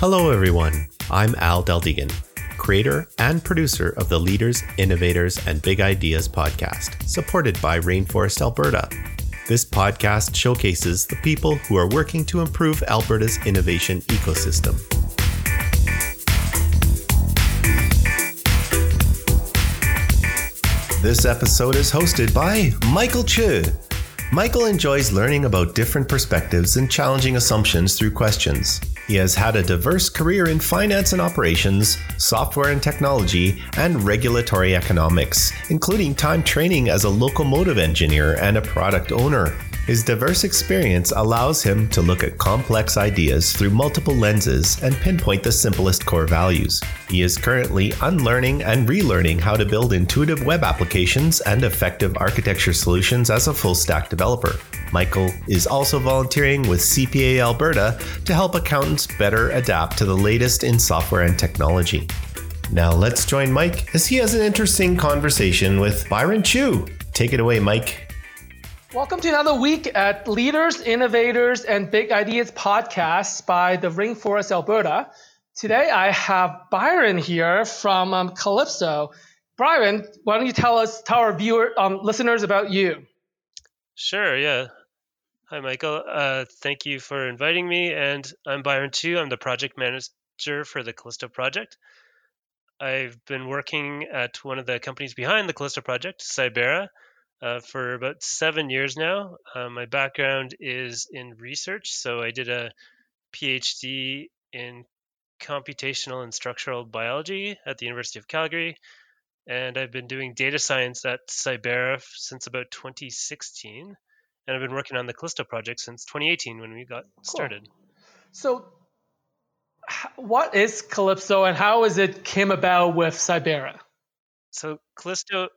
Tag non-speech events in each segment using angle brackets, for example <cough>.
Hello, everyone. I'm Al Deldegan, creator and producer of the Leaders, Innovators, and Big Ideas podcast, supported by Rainforest Alberta. This podcast showcases the people who are working to improve Alberta's innovation ecosystem. This episode is hosted by Michael Chu. Michael enjoys learning about different perspectives and challenging assumptions through questions. He has had a diverse career in finance and operations, software and technology, and regulatory economics, including time training as a locomotive engineer and a product owner. His diverse experience allows him to look at complex ideas through multiple lenses and pinpoint the simplest core values. He is currently unlearning and relearning how to build intuitive web applications and effective architecture solutions as a full stack developer. Michael is also volunteering with CPA Alberta to help accountants better adapt to the latest in software and technology. Now let's join Mike as he has an interesting conversation with Byron Chu. Take it away, Mike. Welcome to another week at Leaders, Innovators, and Big Ideas podcast by the Rainforest Alberta. Today I have Byron here from um, Calypso. Byron, why don't you tell us, tell our viewer, um, listeners about you? Sure, yeah. Hi, Michael. Uh, thank you for inviting me. And I'm Byron Chu. I'm the project manager for the Callysto project. I've been working at one of the companies behind the Callysto project, Cybera uh, for about seven years now. Uh, my background is in research, so I did a PhD in computational and structural biology at the University of Calgary, and I've been doing data science at Cybera since about 2016, and I've been working on the Callysto project since 2018 when we got cool. started. So, what is Calypso, and how has it came about with Cybera? So Callysto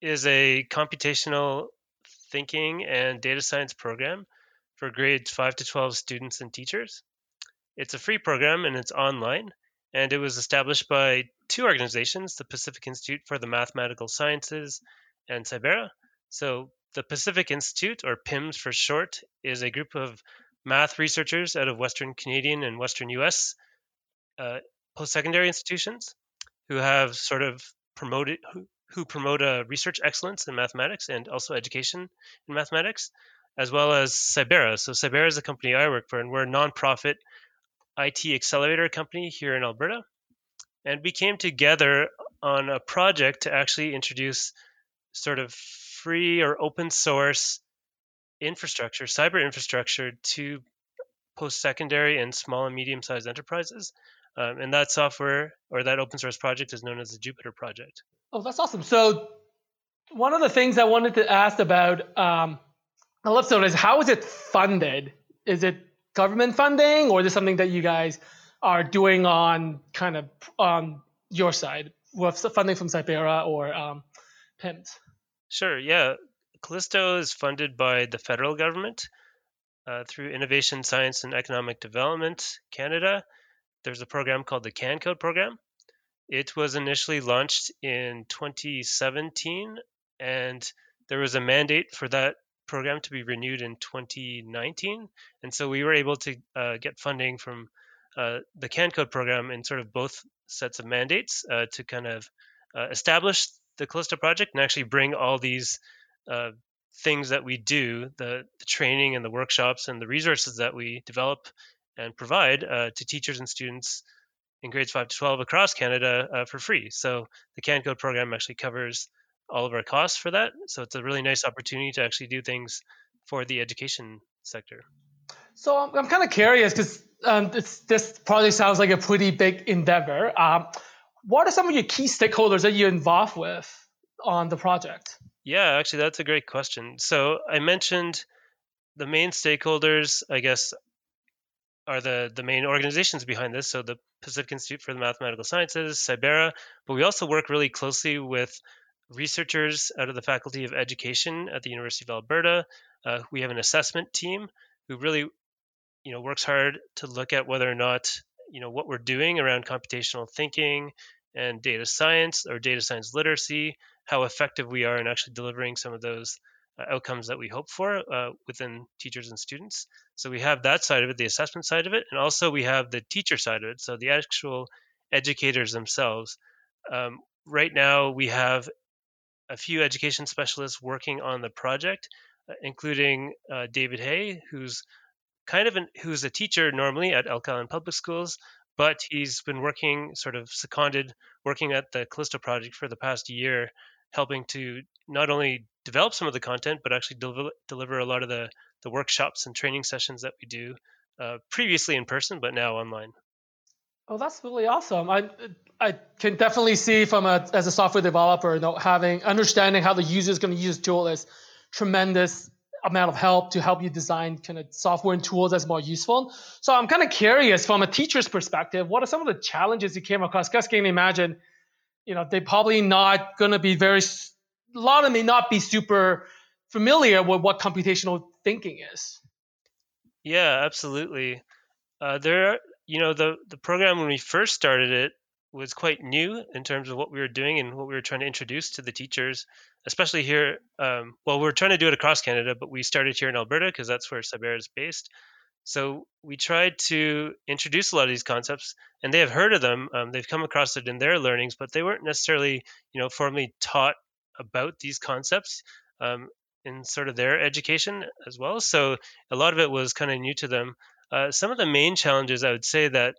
is a computational thinking and data science program for grades 5 to 12 students and teachers. It's a free program and it's online, and it was established by two organizations the Pacific Institute for the Mathematical Sciences and Cybera. So, the Pacific Institute, or PIMS for short, is a group of math researchers out of Western Canadian and Western US uh, post secondary institutions who have sort of promoted, promote uh, research excellence in mathematics and also education in mathematics, as well as Cybera. So Cybera is a company I work for, and we're a nonprofit IT accelerator company here in Alberta. And we came together on a project to actually introduce sort of free or open source infrastructure, cyber infrastructure to post secondary and small and medium sized enterprises. Um, and that software or that open source project is known as the Jupyter project. Oh, that's awesome. So, one of the things I wanted to ask about um, Calypso is how is it funded? Is it government funding, or is it something that you guys are doing on kind of on your side with funding from Cybera or um, PIMS? Sure. Yeah, Callysto is funded by the federal government uh, through Innovation, Science, and Economic Development Canada. There's a program called the CanCode program, it was initially launched in 2017, and there was a mandate for that program to be renewed in 2019. And so we were able to uh, get funding from uh, the CanCode program in sort of both sets of mandates uh, to kind of uh, establish the Callysto project and actually bring all these uh, things that we do, the, the, training and the workshops and the resources that we develop and provide uh, to teachers and students in grades 5 to 12 across Canada uh, for free. So the CanCode program actually covers all of our costs for that. So it's a really nice opportunity to actually do things for the education sector. So I'm, I'm kind of curious because um, this, this, project sounds like a pretty big endeavor. Um, what are some of your key stakeholders that you're involved with on the project? Yeah, actually, that's a great question. So I mentioned the main stakeholders, I guess, are the, the main organizations behind this. So the Pacific Institute for the Mathematical Sciences, Cybera, but we also work really closely with researchers out of the Faculty of Education at the University of Alberta. Uh, we have an assessment team who really, you know, works hard to look at whether or not, you know, what we're doing around computational thinking and data science or data science literacy, how effective we are in actually delivering some of those outcomes that we hope for uh, within teachers and students. So we have that side of it, the assessment side of it, and also we have the teacher side of it. So the actual educators themselves. Um, right now, we have a few education specialists working on the project, uh, including uh, David Hay, who's kind of an, who's a teacher normally at Elk Island Public Schools, but he's been working sort of seconded, working at the Callysto project for the past year, helping to not only develop some of the content, but actually deliver, a lot of the, the workshops and training sessions that we do uh, previously in person, but now online. Oh, that's really awesome. I I can definitely see from a as a software developer, you know, having understanding how the user is going to use tool is tremendous amount of help to help you design kind of software and tools that's more useful. So I'm kind of curious from a teacher's perspective, what are some of the challenges you came across? Because can imagine, you know, they're probably not going to be very, a lot of may not be super familiar with what computational thinking is. Yeah, absolutely. Uh, there, you know, the the program when we first started it was quite new in terms of what we were doing and what we were trying to introduce to the teachers, especially here. Um, well, we are trying to do it across Canada, but we started here in Alberta because that's where Cybera is based. So we tried to introduce a lot of these concepts, and they have heard of them. Um, they've come across it in their learnings, but they weren't necessarily, you know, formally taught about these concepts um, in sort of their education as well. So a lot of it was kind of new to them. Uh, some of the main challenges I would say that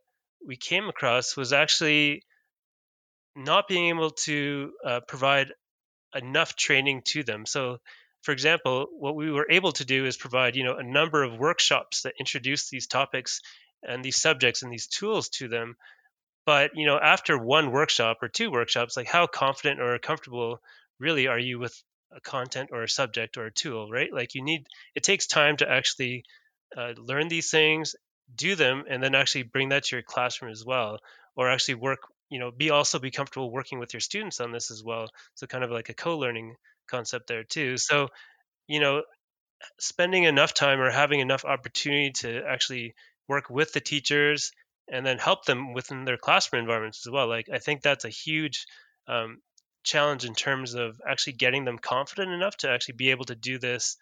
we came across was actually not being able to uh, provide enough training to them. So, for example, what we were able to do is provide, you know, a number of workshops that introduce these topics and these subjects and these tools to them. But, you know, after one workshop or two workshops, like how confident or comfortable really are you with a content or a subject or a tool, right? Like you need, it takes time to actually uh, learn these things, do them, and then actually bring that to your classroom as well, or actually work you know be also be comfortable working with your students on this as well. So kind of like a co-learning concept there too. So you know spending enough time or having enough opportunity to actually work with the teachers and then help them within their classroom environments as well. Like i think that's a huge um, challenge in terms of actually getting them confident enough to actually be able to do this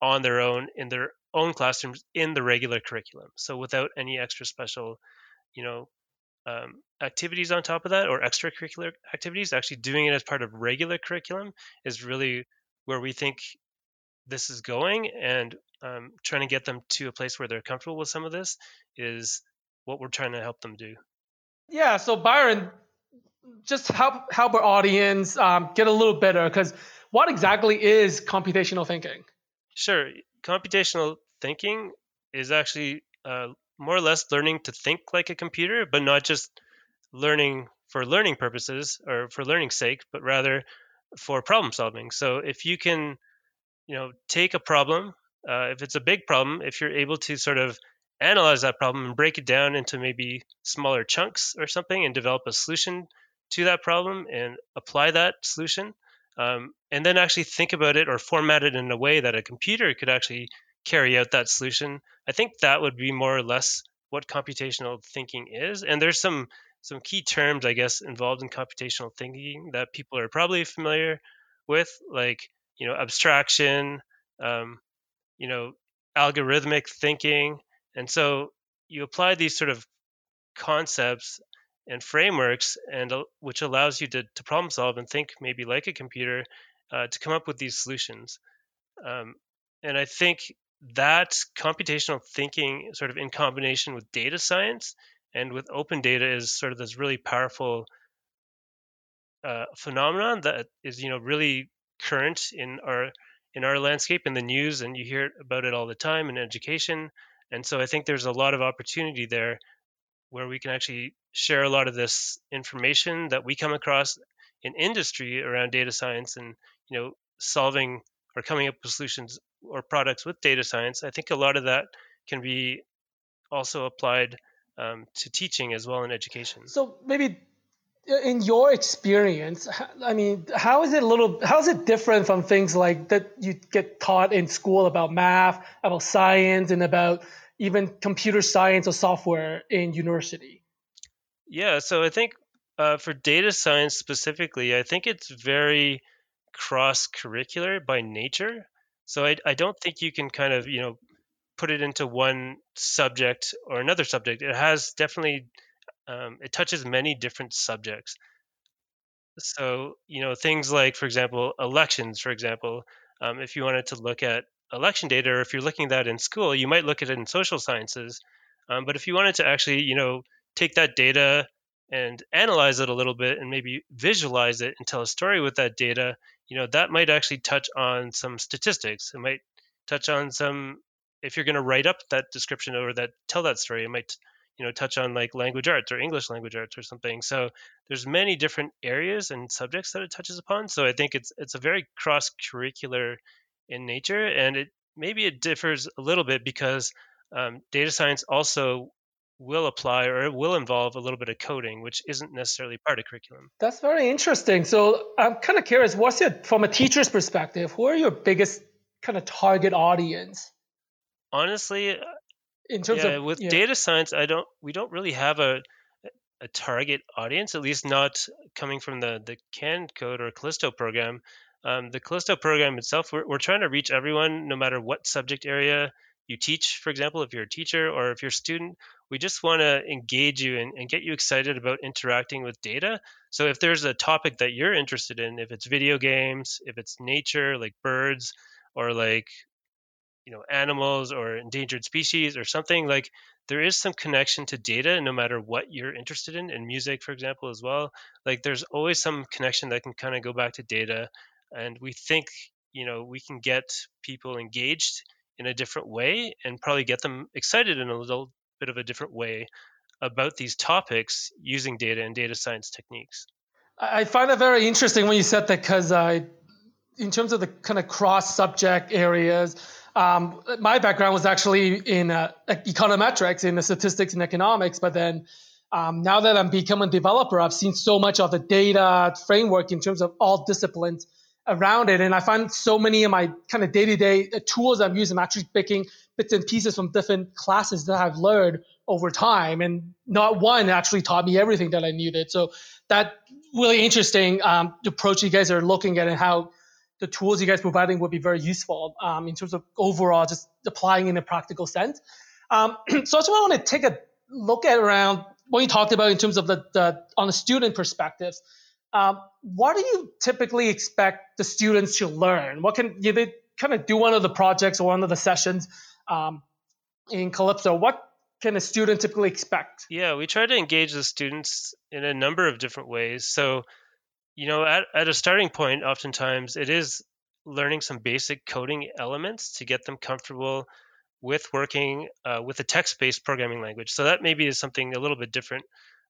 on their own in their own classrooms in the regular curriculum so without any extra special you know um, activities on top of that or extracurricular activities, actually doing it as part of regular curriculum is really where we think this is going. And um, trying to get them to a place where they're comfortable with some of this is what we're trying to help them do. Yeah. So Byron, just help help our audience um, get a little better because what exactly is computational thinking? Sure. Computational thinking is actually uh, more or less learning to think like a computer, but not just learning for learning purposes or for learning sake, but rather for problem solving. So if you can, you know, take a problem, uh, if it's a big problem, if you're able to sort of analyze that problem and break it down into maybe smaller chunks or something and develop a solution to that problem and apply that solution, um, and then actually think about it or format it in a way that a computer could actually carry out that solution. I think that would be more or less what computational thinking is. And there's some some key terms, I guess, involved in computational thinking that people are probably familiar with, like you know abstraction, um, you know algorithmic thinking, and so you apply these sort of concepts and frameworks, and which allows you to, to problem solve and think maybe like a computer uh, to come up with these solutions. Um, and I think that computational thinking sort of in combination with data science and with open data is sort of this really powerful uh, phenomenon that is you know really current in our in our landscape in the news and you hear about it all the time in education and so i think there's a lot of opportunity there where we can actually share a lot of this information that we come across in industry around data science and you know solving or coming up with solutions or products with data science, I think a lot of that can be also applied um, to teaching as well in education. So maybe uh, in your experience, I mean, how is it a little, how is it different from things like that you get taught in school about math, about science, and about even computer science or software in university? Yeah, so I think uh, for data science specifically, I think it's very cross curricular by nature. So I, I don't think you can kind of, you know, put it into one subject or another subject. It has definitely, um, it touches many different subjects. So, you know, things like, for example, elections, for example, um, if you wanted to look at election data, or if you're looking at that in school, you might look at it in social sciences. Um, but if you wanted to actually, you know, take that data and analyze it a little bit and maybe visualize it and tell a story with that data, you know, that might actually touch on some statistics. It might touch on some if you're going to write up that description or that tell that story, it might you know touch on like language arts or English language arts or something. So there's many different areas and subjects that it touches upon. So I think it's it's a very cross curricular in nature, and it maybe it differs a little bit because um, data science also will apply or it will involve a little bit of coding, which isn't necessarily part of curriculum. That's very interesting. So I'm kind of curious, what's it from a teacher's perspective? Who are your biggest kind of target audience? Honestly, in terms yeah, of with yeah. data science, I don't we don't really have a a target audience, at least not coming from the the CanCode or Callysto program. Um, the Callysto program itself, we're, we're trying to reach everyone, no matter what subject area you teach. For example, if you're a teacher or if you're a student, we just want to engage you and, and get you excited about interacting with data. So if there's a topic that you're interested in, if it's video games, if it's nature, like birds, or like you know animals or endangered species or something like there is some connection to data no matter what you're interested in in music for example as well like there's always some connection that can kind of go back to data and we think you know we can get people engaged in a different way and probably get them excited in a little bit of a different way about these topics using data and data science techniques I find that very interesting when you said that because I, in terms of the kind of cross subject areas, um, my background was actually in uh, econometrics, in the statistics and economics. But then um, now that I'm becoming a developer, I've seen so much of the data framework in terms of all disciplines around it. And I find so many of my kind of day to day tools I'm using, I'm actually picking bits and pieces from different classes that I've learned over time. And not one actually taught me everything that I needed. So that really interesting um, approach you guys are looking at and how the tools you guys providing would be very useful um, in terms of overall just applying in a practical sense. Um, <clears throat> so I just want to take a look at around what you talked about in terms of the, the on the student perspectives. Um, what do you typically expect the students to learn? What can you they kind of do one of the projects or one of the sessions um, in Calypso? What can a student typically expect? Yeah, we try to engage the students in a number of different ways. So you know, at, at a starting point, oftentimes it is learning some basic coding elements to get them comfortable with working uh, with a text-based programming language. So that maybe is something a little bit different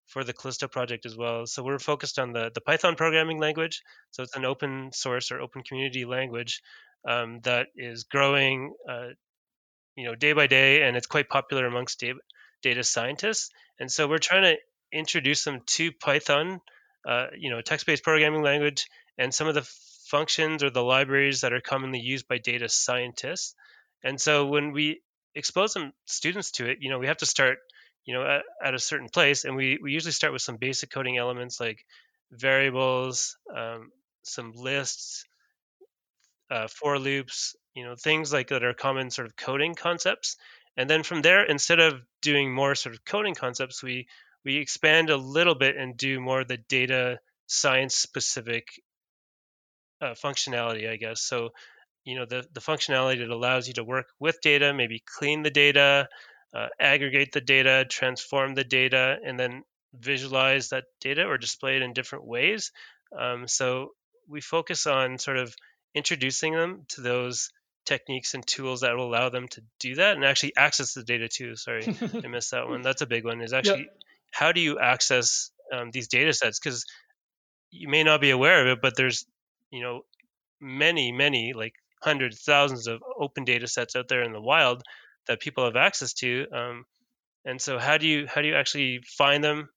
for the Callysto project as well. So we're focused on the, the Python programming language. So it's an open source or open community language um, that is growing, uh, you know, day by day, and it's quite popular amongst data, data scientists. And so we're trying to introduce them to Python uh, you know, text-based programming language and some of the functions or the libraries that are commonly used by data scientists. And so when we expose some students to it, you know, we have to start, you know, at, at a certain place, and we we usually start with some basic coding elements like variables, um, some lists, uh, for loops, you know, things like that are common sort of coding concepts. And then from there, instead of doing more sort of coding concepts, we we expand a little bit and do more of the data science specific uh, functionality, I guess. So, you know, the, the functionality that allows you to work with data, maybe clean the data, uh, aggregate the data, transform the data, and then visualize that data or display it in different ways. Um, so we focus on sort of introducing them to those techniques and tools that will allow them to do that and actually access the data too. Sorry, <laughs> I missed that one. That's a big one. Is actually yep how do you access um, these data sets? Because you may not be aware of it, but there's, you know, many, many, like hundreds, thousands of open data sets out there in the wild that people have access to. Um, and so, how do you how do you actually find them?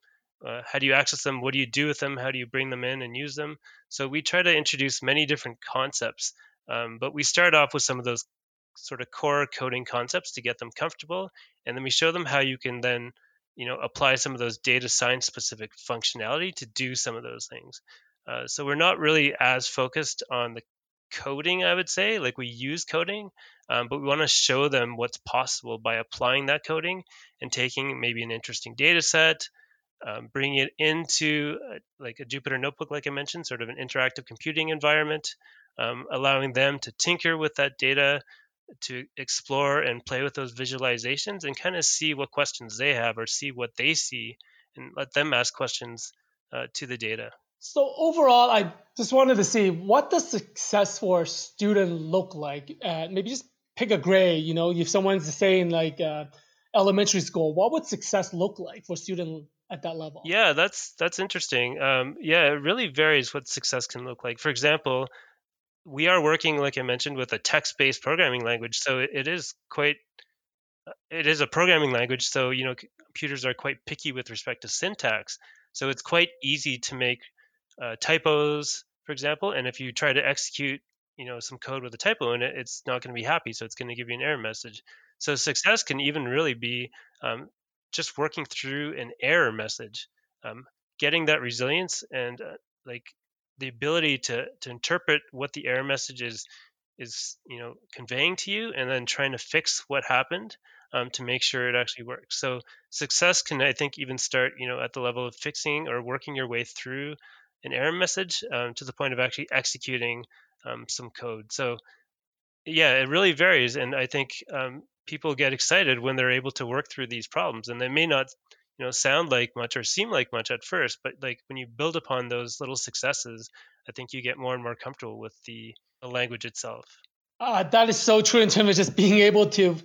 Uh, how do you access them? What do you do with them? How do you bring them in and use them? So we try to introduce many different concepts, um, but we start off with some of those sort of core coding concepts to get them comfortable, and then we show them how you can then you know apply some of those data science specific functionality to do some of those things uh, so we're not really as focused on the coding, I would say. Like we use coding, um, but we want to show them what's possible by applying that coding and taking maybe an interesting data set, um, bringing it into uh, like a Jupyter notebook, like I mentioned, sort of an interactive computing environment, um, allowing them to tinker with that data, to explore and play with those visualizations and kind of see what questions they have or see what they see and let them ask questions uh, to the data. So overall, I just wanted to see what does success for a student look like? Uh, maybe just pick a grade. You know, if someone's saying like uh, elementary school, what would success look like for a student at that level? Yeah, that's that's interesting. Um, yeah, it really varies what success can look like. For example, we are working, like I mentioned, with a text-based programming language, so it, is quite it is a programming language. So you know, computers are quite picky with respect to syntax. So it's quite easy to make uh, typos, for example. And if you try to execute, you know, some code with a typo in it, it's not going to be happy. So it's going to give you an error message. So success can even really be um, just working through an error message, um, getting that resilience and uh, like the ability to to interpret what the error message is is you know conveying to you, and then trying to fix what happened um, to make sure it actually works. So success can, I think, even start, you know, at the level of fixing or working your way through an error message um, to the point of actually executing um, some code. So yeah, it really varies, and I think um, people get excited when they're able to work through these problems, and they may not, you know, sound like much or seem like much at first, but like when you build upon those little successes, I think you get more and more comfortable with the, the language itself. Uh, that is so true in terms of just being able to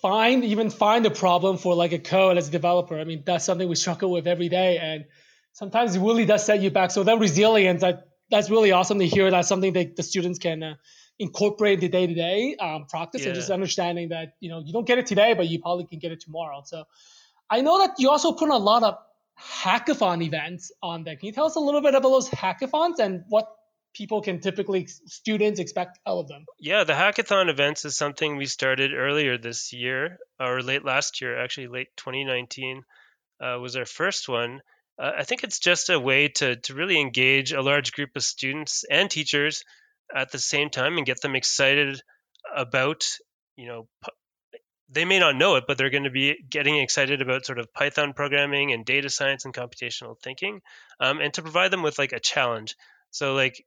find even find a problem for like a code as a developer. I mean, that's something we struggle with every day, and sometimes it really does set you back. So that resilience, that that's really awesome to hear. That's something that the students can uh, incorporate the day to day practice, yeah. and just understanding that you know you don't get it today, but you probably can get it tomorrow. So I know that you also put a lot of hackathon events on there. Can you tell us a little bit about those hackathons and what people can typically students expect out of them? Yeah, the hackathon events is something we started earlier this year or late last year, actually late 2019 uh, was our first one. Uh, I think it's just a way to to really engage a large group of students and teachers at the same time and get them excited about you know they may not know it, but they're going to be getting excited about sort of Python programming and data science and computational thinking, um, and to provide them with like a challenge. So like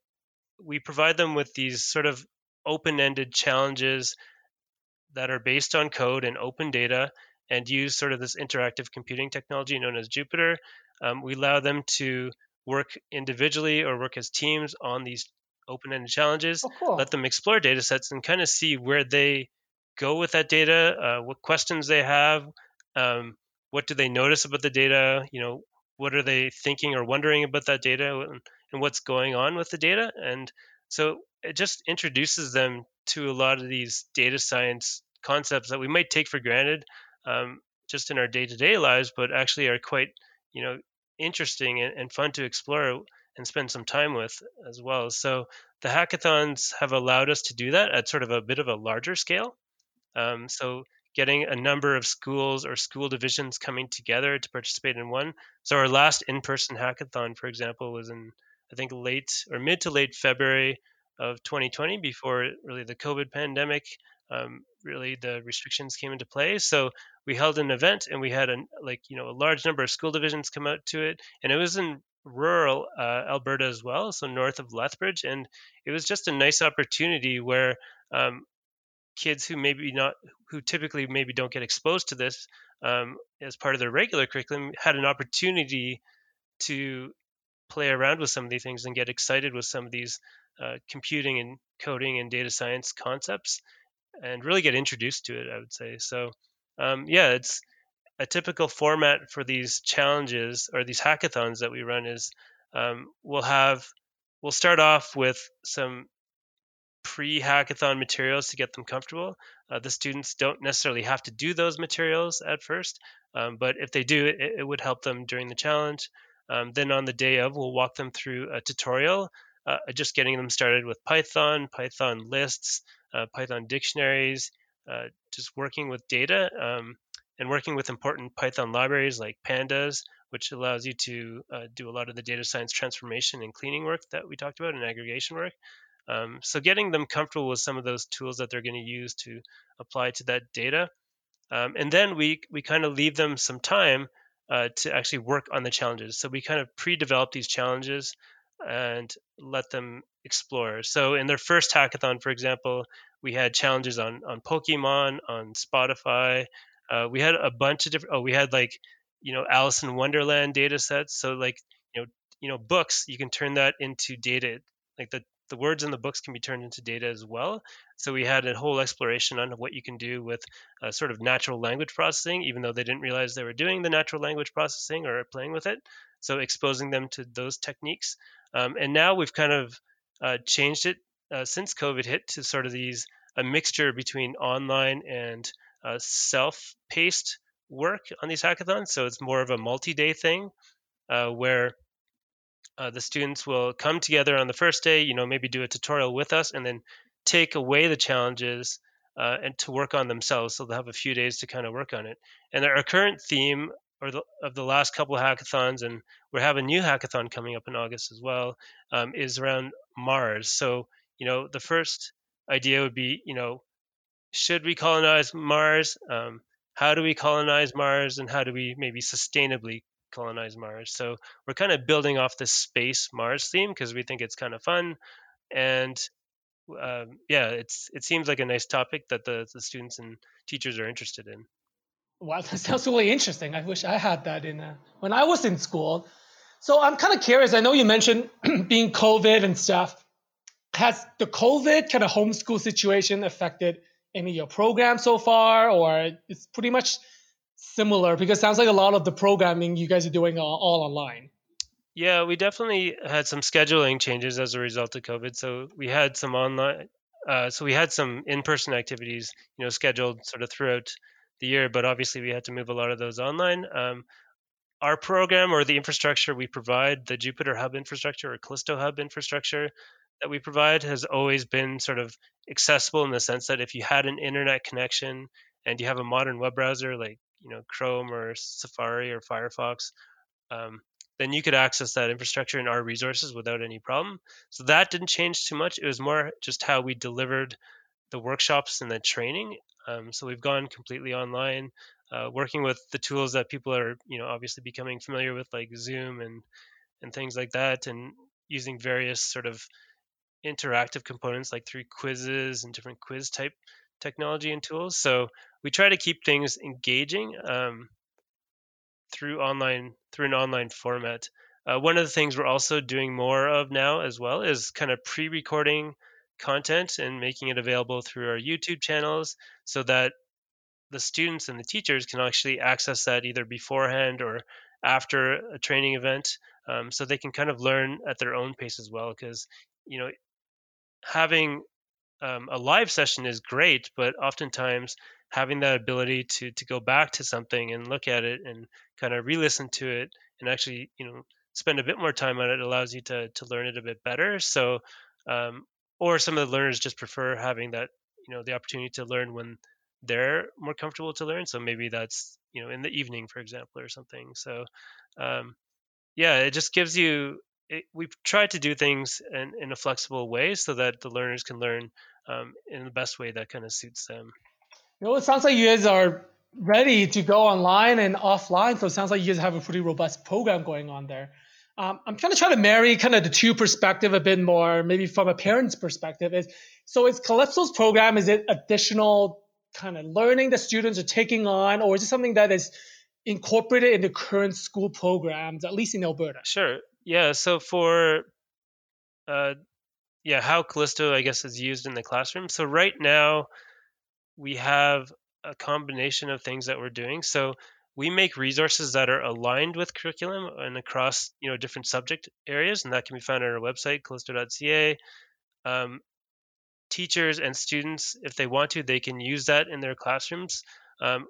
we provide them with these sort of open-ended challenges that are based on code and open data and use sort of this interactive computing technology known as Jupyter. Um, we allow them to work individually or work as teams on these open-ended challenges. Oh, cool. Let them explore data sets and kind of see where they go with that data, uh, what questions they have, um, what do they notice about the data, you know, what are they thinking or wondering about that data, and what's going on with the data. And so it just introduces them to a lot of these data science concepts that we might take for granted um, just in our day-to-day lives, but actually are quite, you know, interesting and, and fun to explore and spend some time with as well. So the hackathons have allowed us to do that at sort of a bit of a larger scale. Um, so getting a number of schools or school divisions coming together to participate in one. So our last in-person hackathon, for example, was in I think late or mid to late February of 2020 before really the COVID pandemic um, really the restrictions came into play. So we held an event and we had a like you know a large number of school divisions come out to it, and it was in rural uh, Alberta as well, so north of Lethbridge, and it was just a nice opportunity where um, kids who maybe not who typically maybe don't get exposed to this um, as part of their regular curriculum had an opportunity to play around with some of these things and get excited with some of these uh, computing and coding and data science concepts and really get introduced to it i would say. So um, yeah it's a typical format for these challenges or these hackathons that we run is um, we'll have we'll start off with some pre-hackathon materials to get them comfortable. Uh, the students don't necessarily have to do those materials at first um, but if they do it, it would help them during the challenge. Um, then on the day of, we'll walk them through a tutorial, uh, just getting them started with Python, Python lists, Python dictionaries, uh, just working with data um, and working with important Python libraries like Pandas, which allows you to uh, do a lot of the data science transformation and cleaning work that we talked about and aggregation work. Um, so getting them comfortable with some of those tools that they're going to use to apply to that data, um, and then we we kind of leave them some time uh, to actually work on the challenges. So we kind of pre-develop these challenges and let them explore. So in their first hackathon, for example, we had challenges on on Pokemon, on Spotify. Uh, we had a bunch of different. Oh, we had like you know Alice in Wonderland data sets. So like you know you know books, you can turn that into data. Like the the words in the books can be turned into data as well. So we had a whole exploration on what you can do with uh, sort of natural language processing, even though they didn't realize they were doing the natural language processing or playing with it. So exposing them to those techniques. Um, and now we've kind of uh, changed it uh, since COVID hit to sort of these a mixture between online and uh, self-paced work on these hackathons. So it's more of a multi-day thing uh, where uh, the students will come together on the first day, you know, maybe do a tutorial with us, and then take away the challenges uh, and to work on themselves. So they'll have a few days to kind of work on it. And our current theme or the, of the last couple of hackathons, and we have a new hackathon coming up in August as well, um, is around Mars. So you know, the first idea would be, you know, should we colonize Mars? Um, how do we colonize Mars, and how do we maybe sustainably colonize Mars. So we're kind of building off this space Mars theme because we think it's kind of fun, and um, yeah, it's it seems like a nice topic that the the students and teachers are interested in. Wow, <laughs> that sounds really interesting. I wish I had that in uh, when I was in school. So I'm kind of curious. I know you mentioned <clears throat> being COVID and stuff. Has the COVID kind of homeschool situation affected any of your programs so far, or it's pretty much similar? Because sounds like a lot of the programming you guys are doing are all online. Yeah, we definitely had some scheduling changes as a result of COVID. So we had some online, uh, so we had some in-person activities, you know, scheduled sort of throughout the year, but obviously we had to move a lot of those online. Um, our program or the infrastructure we provide, the Jupyter Hub infrastructure or Callysto Hub infrastructure that we provide, has always been sort of accessible in the sense that if you had an internet connection and you have a modern web browser like you know Chrome or Safari or Firefox, um, then you could access that infrastructure and our resources without any problem. So that didn't change too much. It was more just how we delivered the workshops and the training. Um, so we've gone completely online, uh, working with the tools that people are, you know, obviously becoming familiar with, like Zoom and and things like that, and using various sort of interactive components like through quizzes and different quiz type technology and tools. So we try to keep things engaging um, through online through an online format. Uh, one of the things we're also doing more of now as well is kind of pre-recording content and making it available through our YouTube channels so that the students and the teachers can actually access that either beforehand or after a training event um, so they can kind of learn at their own pace as well because you know having um, a live session is great, but oftentimes having that ability to to go back to something and look at it and kind of re-listen to it and actually you know spend a bit more time on it allows you to to learn it a bit better. So, um, or some of the learners just prefer having that you know the opportunity to learn when they're more comfortable to learn. So maybe that's you know in the evening, for example, or something. So, um, yeah, it just gives you it, we've tried to do things in, in a flexible way so that the learners can learn um, in the best way that kind of suits them. You know, it sounds like you guys are ready to go online and offline. So it sounds like you guys have a pretty robust program going on there. Um, I'm kind of trying to marry kind of the two perspective a bit more, maybe from a parent's perspective. Is so is Calypso's program is it additional kind of learning that students are taking on, or is it something that is incorporated into current school programs, at least in Alberta? Sure. Yeah, so for uh, yeah, how Callysto I guess is used in the classroom. So right now we have a combination of things that we're doing. So we make resources that are aligned with curriculum and across you know different subject areas, and that can be found on our website callysto.ca. Um, teachers and students, if they want to, they can use that in their classrooms. Um,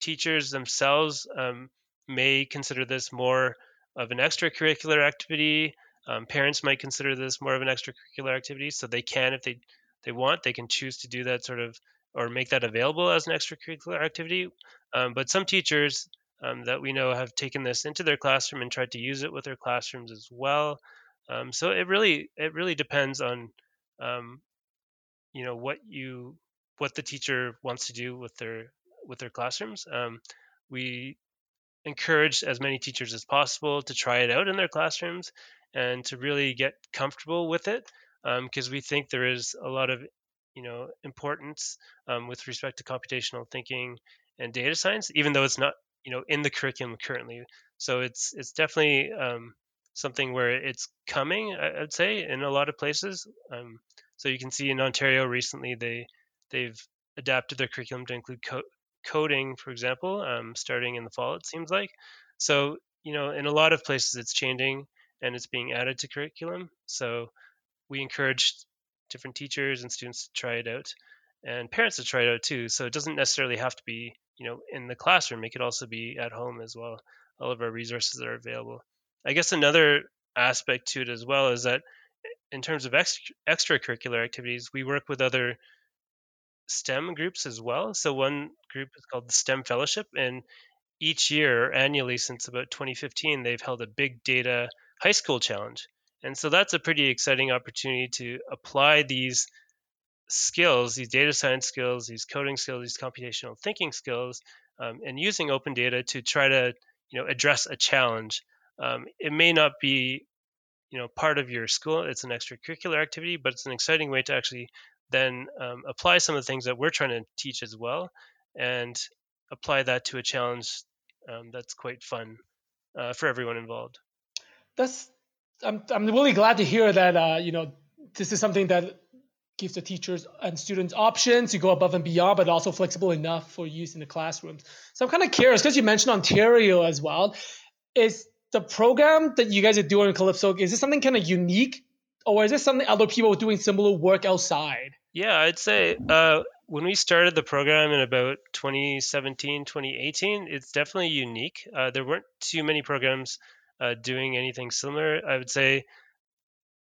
teachers themselves um, may consider this more of an extracurricular activity. Um, parents might consider this more of an extracurricular activity, so they can, if they they want, they can choose to do that sort of or make that available as an extracurricular activity. Um, but some teachers um, that we know have taken this into their classroom and tried to use it with their classrooms as well. Um, so it really it really depends on um, you know what you what the teacher wants to do with their with their classrooms. Um, we encourage as many teachers as possible to try it out in their classrooms and to really get comfortable with it because um, we think there is a lot of you know importance um, with respect to computational thinking and data science even though it's not you know in the curriculum currently. So it's it's definitely um, something where it's coming i'd say in a lot of places. Um, so you can see in ontario recently they they've adapted their curriculum to include co- coding for example um, starting in the fall it seems like. So you know in a lot of places it's changing and it's being added to curriculum. So we encourage different teachers and students to try it out and parents to try it out too so it doesn't necessarily have to be you know in the classroom it could also be at home as well all of our resources are available. I guess another aspect to it as well is that eh, in terms of extra, extracurricular activities we work with other stem groups as well so one group is called the stem fellowship and each year annually since about 2015 they've held a big data high school challenge and so that's a pretty exciting opportunity to apply these skills, these data science skills, these coding skills, these computational thinking skills, um, and using open data to try to you know address a challenge. Um, it may not be you know part of your school; it's an extracurricular activity, but it's an exciting way to actually then um, apply some of the things that we're trying to teach as well, and apply that to a challenge um, that's quite fun uh, for everyone involved. That's I'm I'm really glad to hear that uh, you know this is something that gives the teachers and students options to go above and beyond, but also flexible enough for use in the classrooms. So I'm kind of curious because you mentioned Ontario as well. Is the program that you guys are doing in Calypso is this something kind of unique, or is this something other people are doing similar work outside? Yeah, I'd say uh, when we started the program in about 2017, 2018, it's definitely unique. Uh, there weren't too many programs uh, doing anything similar. I would say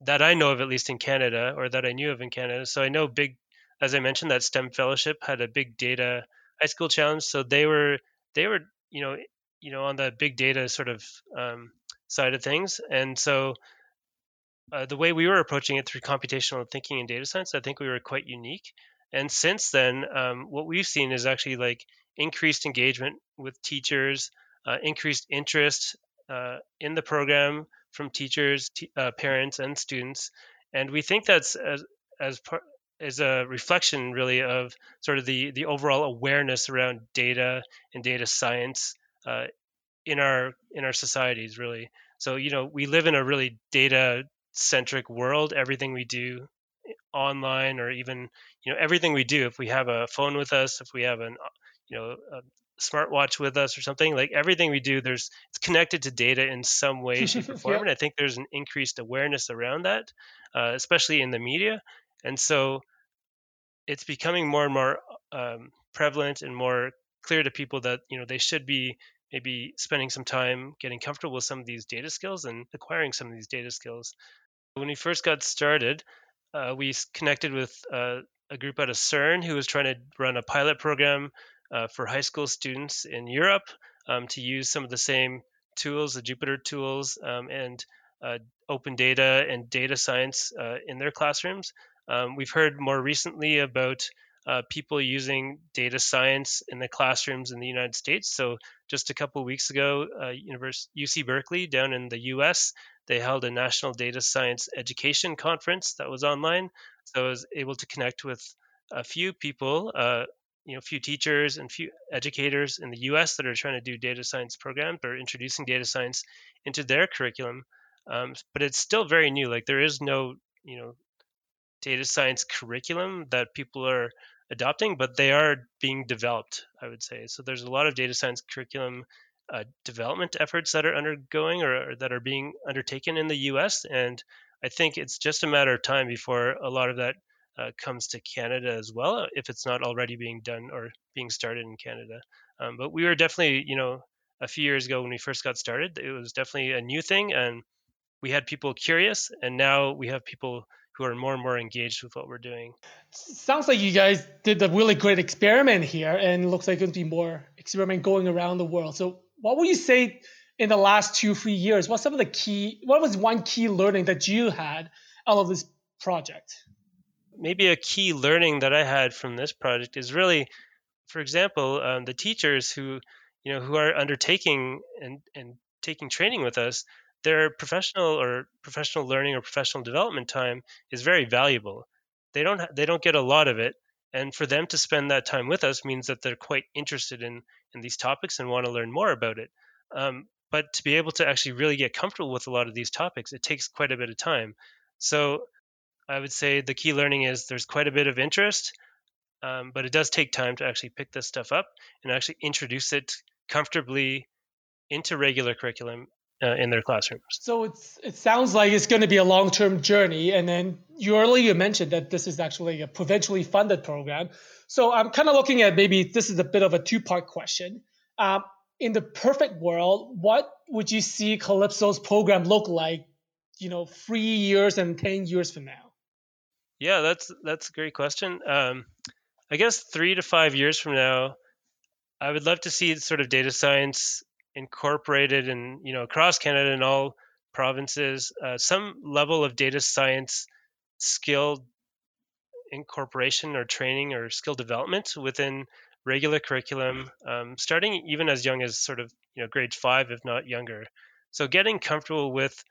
that I know of, at least in Canada, or that I knew of in Canada. So I know big, as I mentioned, that STEM fellowship had a big data high school challenge. So they were they were you know you know on the big data sort of um, side of things, and so. Uh, the way we were approaching it through computational thinking and data science, I think we were quite unique. And since then, um, what we've seen is actually like increased engagement with teachers, uh, increased interest uh, in the program from teachers, t- uh, parents, and students. And we think that's as, as part is a reflection really of sort of the the overall awareness around data and data science uh, in our in our societies really so you know we live in a really data centric world everything we do online or even you know everything we do if we have a phone with us if we have an you know smartwatch with us or something like everything we do there's it's connected to data in some way shape or <laughs> form yeah. and i think there's an increased awareness around that uh, especially in the media and so it's becoming more and more um, prevalent and more clear to people that you know they should be maybe spending some time getting comfortable with some of these data skills and acquiring some of these data skills when we first got started uh, we connected with uh, a group out of cern who was trying to run a pilot program uh, for high school students in Europe um, to use some of the same tools, the Jupyter tools, um, and uh, open data and data science uh, in their classrooms. Um, we've heard more recently about uh, people using data science in the classrooms in the United States. So, just a couple weeks ago, uh, UC Berkeley down in the US, they held a national data science education conference that was online. So, I was able to connect with a few people uh, you know, few teachers and few educators in the U.S. that are trying to do data science programs or introducing data science into their curriculum. Um, but it's still very new. Like there is no, you know, data science curriculum that people are adopting, but they are being developed. I would say so. There's a lot of data science curriculum uh, development efforts that are undergoing or, or that are being undertaken in the U.S. And I think it's just a matter of time before a lot of that uh, comes to Canada as well, if it's not already being done or being started in Canada. Um, but we were definitely, you know, a few years ago when we first got started, it was definitely a new thing, and we had people curious, and now we have people who are more and more engaged with what we're doing. Sounds like you guys did a really great experiment here, and looks like going to be more experiment going around the world. So, what would you say in the last two, three years? What's some of the key? What was one key learning that you had out of this project? Maybe a key learning that I had from this project is really, for example, um, the teachers who you know who are undertaking and and taking training with us, their professional or professional learning or professional development time is very valuable. They don't ha- they don't get a lot of it, and for them to spend that time with us means that they're quite interested in in these topics and want to learn more about it. Um, but to be able to actually really get comfortable with a lot of these topics, it takes quite a bit of time. So I would say the key learning is there's quite a bit of interest, um, but it does take time to actually pick this stuff up and actually introduce it comfortably into regular curriculum uh, in their classrooms. So it's it sounds like it's going to be a long term journey, and then you earlier you mentioned that this is actually a provincially funded program. So I'm kind of looking at maybe this is a bit of a two part question. Um, in the perfect world, what would you see Callysto's program look like? You know, three years and ten years from now. Yeah, that's that's a great question. Um, I guess three to five years from now, I would love to see sort of data science incorporated in you know across Canada and all provinces. Uh, some level of data science skill incorporation or training or skill development within regular curriculum, um, starting even as young as sort of you know grade five, if not younger. So getting comfortable with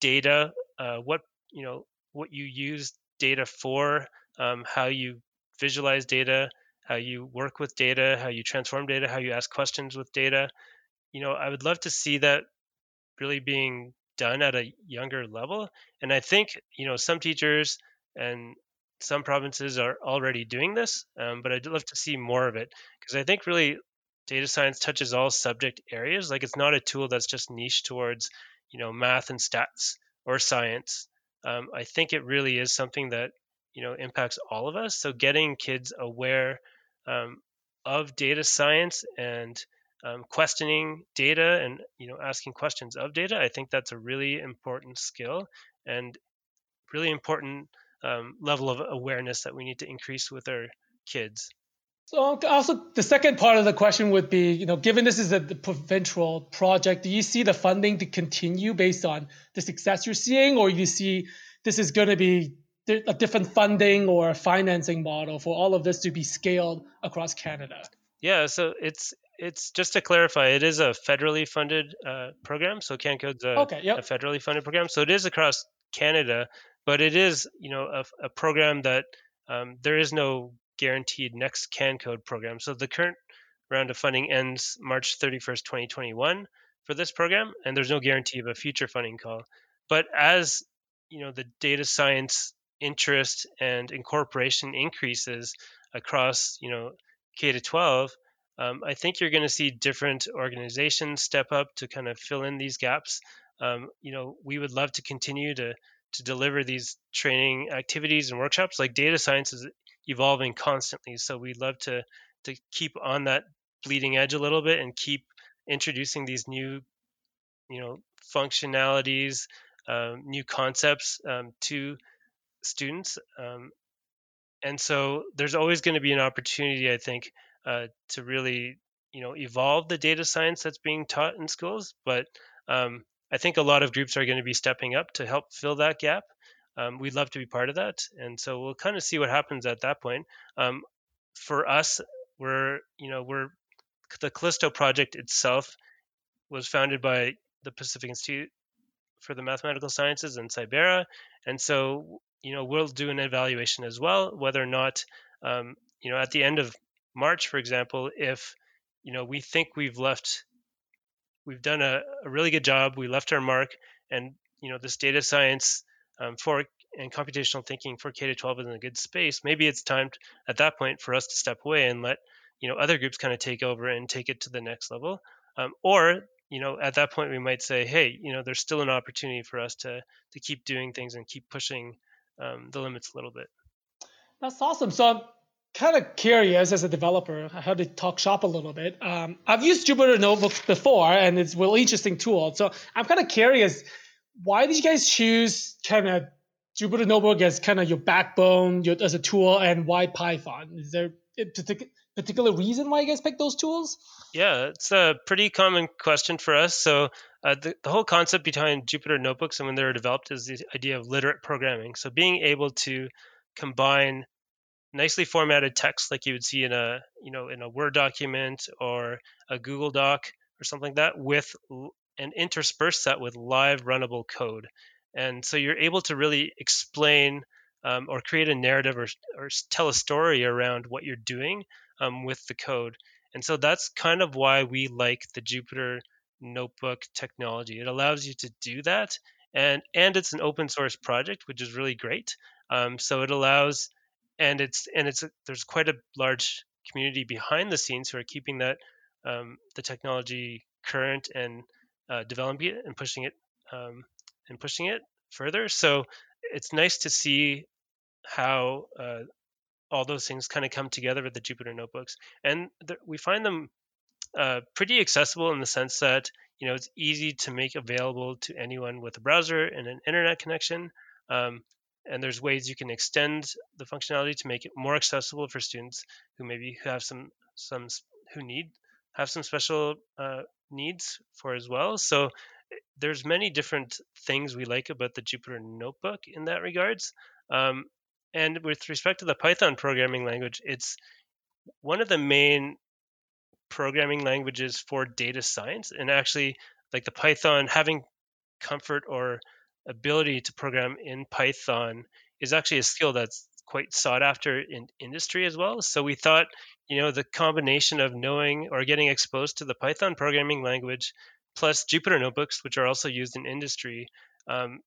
data, uh, what you know what you use data for, um, how you visualize data, how you work with data, how you transform data, how you ask questions with data. You know, I would love to see that really being done at a younger level. And I think, you know, some teachers and some provinces are already doing this, um, but I'd love to see more of it because I think really data science touches all subject areas. Like it's not a tool that's just niche towards, you know, math and stats or science um, I think it really is something that you know impacts all of us. So getting kids aware um, of data science and um, questioning data and you know asking questions of data, I think that's a really important skill and really important um, level of awareness that we need to increase with our kids. So also the second part of the question would be, you know, given this is a provincial project, do you see the funding to continue based on the success you're seeing, or you see this is going to be a different funding or financing model for all of this to be scaled across Canada? Yeah, so it's it's just to clarify, it is a federally funded uh, program. So CanCode's a, okay, yep. a federally funded program. So it is across Canada, but it is you know a, a program that um, there is no guaranteed next CanCode program. So the current round of funding ends March 31st, 2021 for this program, and there's no guarantee of a future funding call. But as you know the data science interest and incorporation increases across you know K to 12, um, I think you're going to see different organizations step up to kind of fill in these gaps. Um, you know, we would love to continue to to deliver these training activities and workshops. Like data science is evolving constantly. So we'd love to to keep on that bleeding edge a little bit and keep introducing these new, you know, functionalities, um, new concepts um, to students. Um, and so there's always going to be an opportunity, I think, uh, to really, you know, evolve the data science that's being taught in schools. But um, I think a lot of groups are going to be stepping up to help fill that gap um, we'd love to be part of that. And so we'll kind of see what happens at that point. Um, for us, we're, you know, we're the Callysto project itself was founded by the Pacific Institute for the Mathematical Sciences and Cybera. And so, you know, we'll do an evaluation as well, whether or not, um, you know, at the end of March, for example, if, you know, we think we've left, we've done a, a really good job, we left our mark, and, you know, this data science um, for and computational thinking for K to 12 is in a good space, maybe it's time at that point for us to step away and let you know other groups kind of take over and take it to the next level. Um, or you know at that point we might say, hey, you know there's still an opportunity for us to to keep doing things and keep pushing um, the limits a little bit. That's awesome. So I'm kind of curious as a developer. I had to talk shop a little bit. Um, I've used Jupyter Notebooks before, and it's a really interesting tool. So I'm kind of curious why did you guys choose kind of Jupyter Notebook as kind of your backbone your, as a tool, and why Python? Is there a particular reason why you guys picked those tools? Yeah, it's a pretty common question for us. So uh, the, the whole concept behind Jupyter Notebooks and when they were developed is the idea of literate programming. So being able to combine nicely formatted text like you would see in a you know in a Word document or a Google Doc or something like that with and intersperse that with live runnable code. And so you're able to really explain um, or create a narrative or, or tell a story around what you're doing um, with the code. And so that's kind of why we like the Jupyter notebook technology. It allows you to do that. And, and it's an open source project, which is really great. Um, so it allows, and it's and it's there's quite a large community behind the scenes who are keeping that um, the technology current and uh, developing it and pushing it um, and pushing it further. So it's nice to see how uh, all those things kind of come together with the Jupyter notebooks, and th- we find them uh, pretty accessible in the sense that you know it's easy to make available to anyone with a browser and an internet connection. Um, and there's ways you can extend the functionality to make it more accessible for students who maybe who have some some who need have some special uh, needs for as well. So there's many different things we like about the Jupyter Notebook in that regards. Um, and with respect to the Python programming language, it's one of the main programming languages for data science. And actually, like the Python, having comfort or ability to program in Python is actually a skill that's quite sought after in industry as well. So we thought, you know, the combination of knowing or getting exposed to the Python programming language plus Jupyter notebooks, which are also used in industry, um,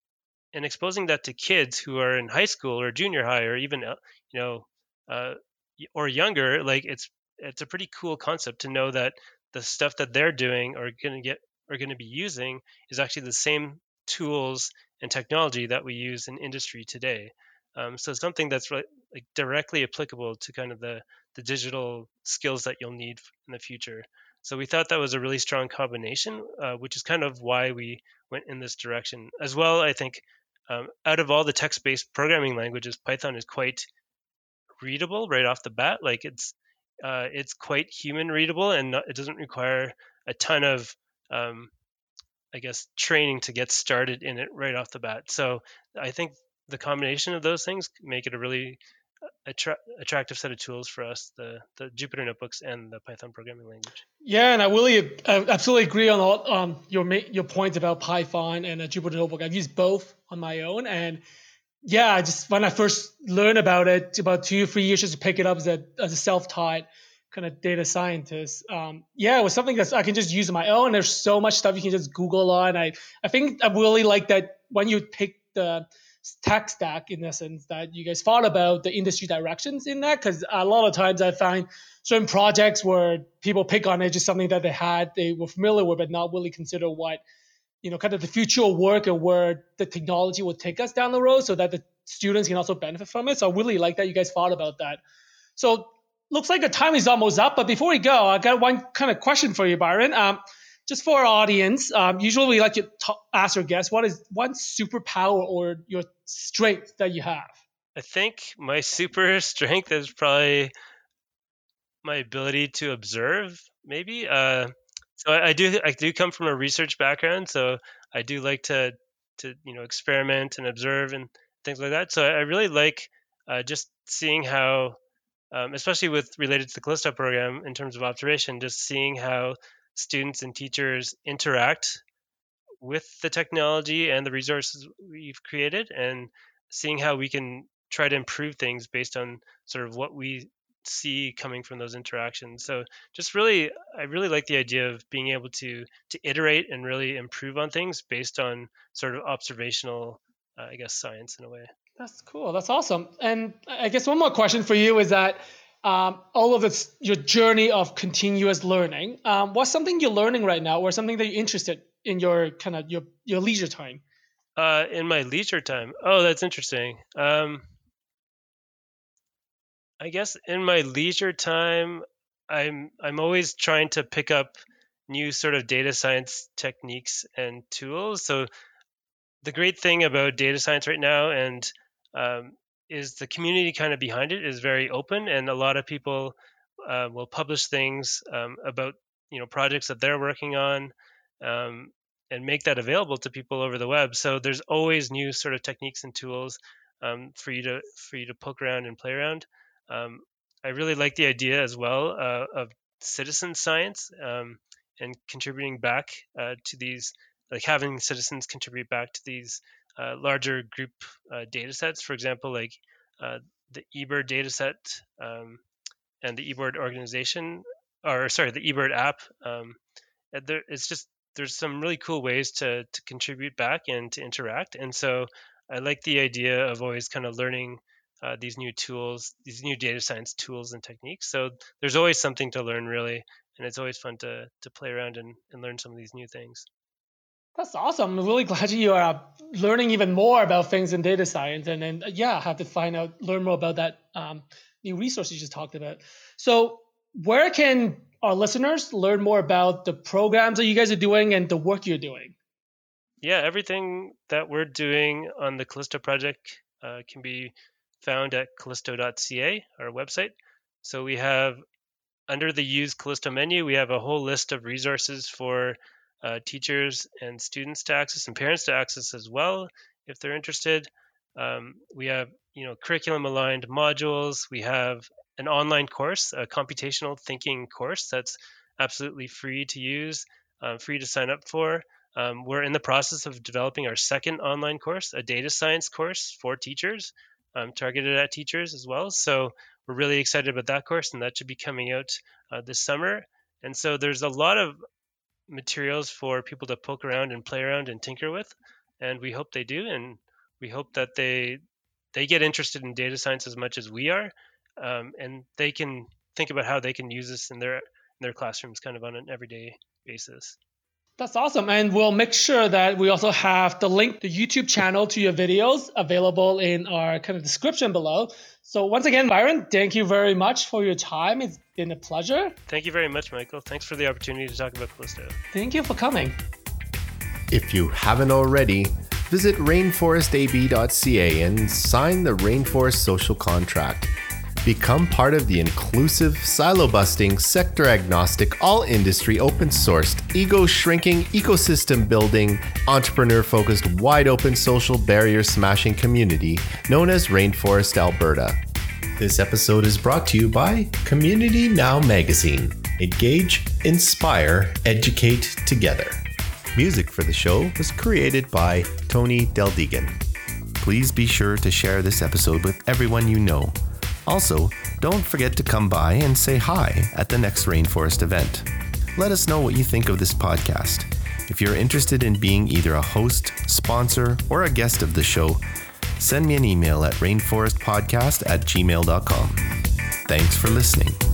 and exposing that to kids who are in high school or junior high or even, uh, you know, uh, or younger, like it's it's a pretty cool concept to know that the stuff that they're doing or going to get are going to be using is actually the same tools and technology that we use in industry today. Um, so something that's like directly applicable to kind of the the digital skills that you'll need in the future. So we thought that was a really strong combination, uh, which is kind of why we went in this direction. As well, I think um, out of all the text-based programming languages, Python is quite readable right off the bat. Like it's uh, it's quite human readable, and not, it doesn't require a ton of um, I guess training to get started in it right off the bat. So I think the combination of those things make it a really attra- attractive set of tools for us the the Jupyter notebooks and the Python programming language. Yeah, and I really I absolutely agree on all um, your your points about Python and Jupyter notebook. I've used both on my own, and yeah, I just when I first learned about it about two or three years just to pick it up as a as a self taught kind of data scientist. Um, yeah, it was something that I can just use on my own. There's so much stuff you can just Google on. I I think I really like that when you pick the tech stack in essence that you guys thought about the industry directions in that? Because a lot of times I find certain projects where people pick on it just something that they had they were familiar with but not really consider what you know kind of the future of work and where the technology will take us down the road so that the students can also benefit from it. So I really like that you guys thought about that. So looks like the time is almost up but before we go I got one kind of question for you Byron. Um, just for our audience, um, usually we like to ask our guests what is one superpower or your strength that you have. I think my super <laughs> strength is probably my ability to observe. Maybe. Uh, so I, I, do. I do come from a research background, so I do like to to you know experiment and observe and things like that. So I, I really like uh, just seeing how, um, especially with related to the Callysto program in terms of observation, just seeing how students and teachers interact with the technology and the resources we've created and seeing how we can try to improve things based on sort of what we see coming from those interactions. So just really i really like the idea of being able to to iterate and really improve on things based on sort of observational uh, i guess science in a way. That's cool. That's awesome. And i guess one more question for you is that um, all of this your journey of continuous learning um, what's something you're learning right now or something that you're interested in your kind of your your leisure time? Uh, in my leisure time. Oh that's interesting. Um, i guess in my leisure time i'm i'm always trying to pick up new sort of data science techniques and tools. So the great thing about data science right now and um, is the community kind of behind it is very open, and a lot of people uh, will publish things um, about you know projects that they're working on. Um, and make that available to people over the web. So there's always new sort of techniques and tools um, for you to for you to poke around and play around. Um, I really like the idea as well uh, of citizen science um, and contributing back uh, to these, like having citizens contribute back to these uh, larger group uh, data sets. For example, like uh, the eBird data set um, and the eBird organization, or sorry, the eBird app. Um, there, it's just there's some really cool ways to to contribute back and to interact. And so I like the idea of always kind of learning uh, these new tools, these new data science tools and techniques. So there's always something to learn, really, and it's always fun to to play around and, and learn some of these new things. That's awesome. I'm really glad you are learning even more about things in data science, and then yeah, have to find out, learn more about that um, new resource you just talked about. So where can our listeners learn more about the programs that you guys are doing and the work you're doing? Yeah, everything that we're doing on the Callysto project uh, can be found at callysto.ca, our website. So we have under the Use Callysto menu, we have a whole list of resources for uh, teachers and students to access and parents to access as well if they're interested. Um, we have you know curriculum aligned modules. We have an online course, a computational thinking course that's absolutely free to use, uh, free to sign up for. Um, we're in the process of developing our second online course, a data science course for teachers, um, targeted at teachers as well. So we're really excited about that course, and that should be coming out uh, this summer. And so there's a lot of materials for people to poke around and play around and tinker with, and we hope they do, and we hope that they they get interested in data science as much as we are, um, and they can think about how they can use this in their in their classrooms, kind of on an everyday basis. That's awesome. And we'll make sure that we also have the link, the YouTube channel to your videos available in our kind of description below. So once again, Byron, thank you very much for your time. It's been a pleasure. Thank you very much, Michael. Thanks for the opportunity to talk about Callysto. Thank you for coming. If you haven't already, visit rainforestab.ca and sign the Rainforest Social Contract. Become part of the inclusive, silo busting, sector agnostic, all industry open sourced, ego shrinking, ecosystem building, entrepreneur focused, wide open social barrier smashing community known as Rainforest Alberta. This episode is brought to you by Community Now Magazine. Engage, inspire, educate together. Music for the show was created by Tony Deldegan. Please be sure to share this episode with everyone you know. Also, don't forget to come by and say hi at the next Rainforest event. Let us know what you think of this podcast. If you're interested in being either a host, sponsor, or a guest of the show, send me an email at rainforestpodcast at gmail.com. Thanks for listening.